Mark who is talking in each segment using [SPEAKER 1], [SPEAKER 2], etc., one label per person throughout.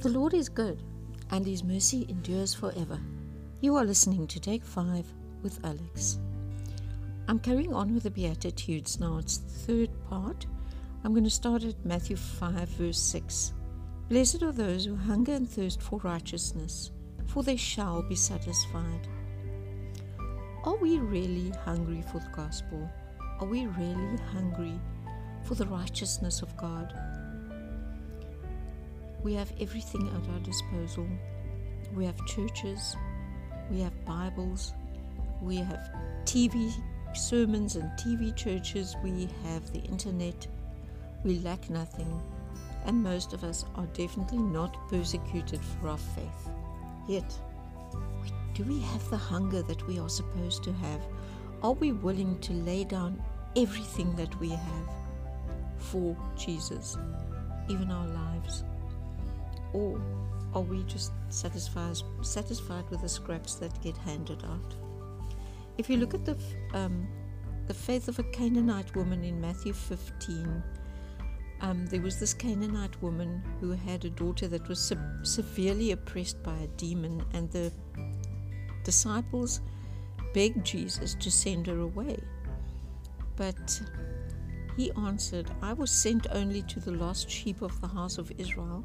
[SPEAKER 1] The Lord is good, and his mercy endures forever. You are listening to Take 5 with Alex. I'm carrying on with the Beatitudes now. It's the third part. I'm going to start at Matthew 5, verse 6. Blessed are those who hunger and thirst for righteousness, for they shall be satisfied. Are we really hungry for the gospel? Are we really hungry for the righteousness of God? We have everything at our disposal. We have churches, we have Bibles, we have TV sermons and TV churches, we have the internet. We lack nothing, and most of us are definitely not persecuted for our faith. Yet, do we have the hunger that we are supposed to have? Are we willing to lay down everything that we have for Jesus, even our lives? Or are we just satisfied, satisfied with the scraps that get handed out? If you look at the, um, the faith of a Canaanite woman in Matthew 15, um, there was this Canaanite woman who had a daughter that was se- severely oppressed by a demon, and the disciples begged Jesus to send her away. But he answered, I was sent only to the lost sheep of the house of Israel.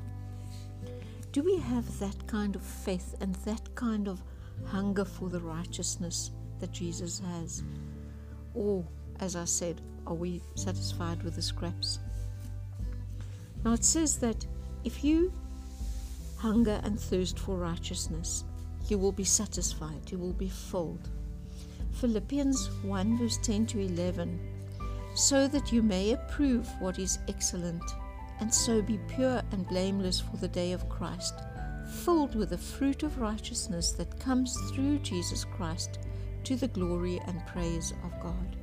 [SPEAKER 1] Do we have that kind of faith and that kind of hunger for the righteousness that Jesus has? Or, as I said, are we satisfied with the scraps? Now it says that if you hunger and thirst for righteousness, you will be satisfied, you will be filled. Philippians 1 verse 10 to 11 so that you may approve what is excellent and so be pure and blameless for the day of Christ, filled with the fruit of righteousness that comes through Jesus Christ to the glory and praise of God.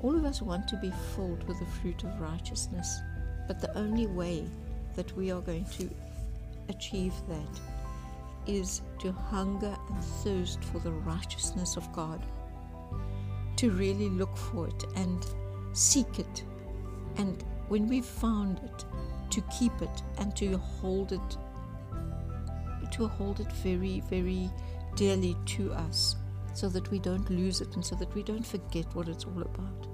[SPEAKER 1] All of us want to be filled with the fruit of righteousness, but the only way that we are going to achieve that is to hunger and thirst for the righteousness of God, to really look for it and seek it and when we've found it, to keep it and to hold it, to hold it very, very dearly to us, so that we don't lose it and so that we don't forget what it's all about.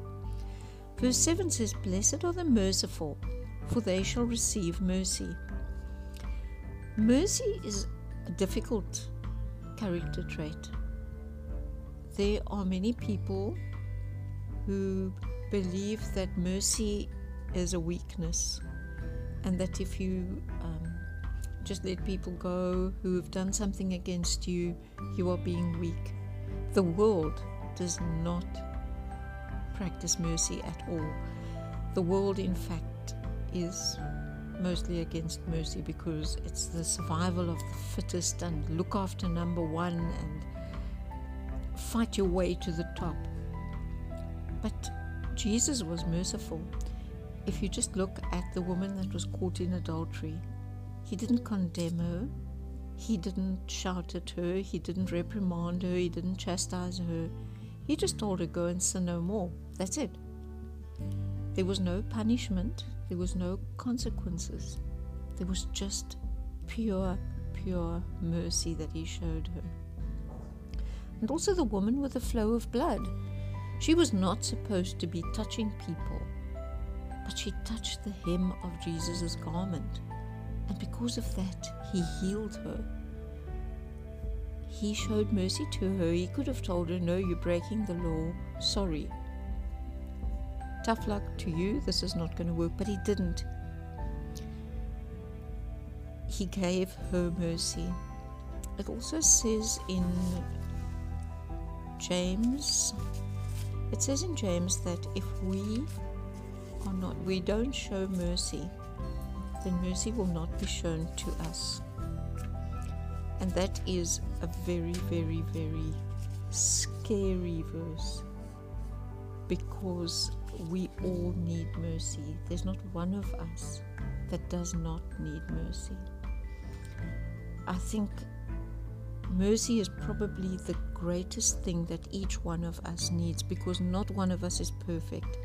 [SPEAKER 1] Verse 7 says, Blessed are the merciful, for they shall receive mercy. Mercy is a difficult character trait. There are many people who believe that mercy is a weakness, and that if you um, just let people go who have done something against you, you are being weak. The world does not practice mercy at all. The world, in fact, is mostly against mercy because it's the survival of the fittest and look after number one and fight your way to the top. But Jesus was merciful if you just look at the woman that was caught in adultery, he didn't condemn her, he didn't shout at her, he didn't reprimand her, he didn't chastise her. He just told her, Go and sin no more. That's it. There was no punishment, there was no consequences. There was just pure, pure mercy that he showed her. And also the woman with the flow of blood. She was not supposed to be touching people but she touched the hem of Jesus' garment, and because of that, he healed her. He showed mercy to her. He could have told her, No, you're breaking the law. Sorry. Tough luck to you. This is not going to work. But he didn't. He gave her mercy. It also says in James, it says in James that if we are not, we don't show mercy, then mercy will not be shown to us. And that is a very, very, very scary verse because we all need mercy. There's not one of us that does not need mercy. I think mercy is probably the greatest thing that each one of us needs because not one of us is perfect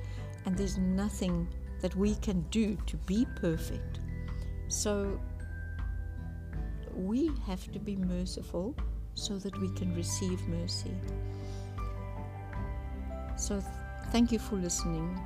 [SPEAKER 1] and there's nothing that we can do to be perfect. So we have to be merciful so that we can receive mercy. So, th- thank you for listening.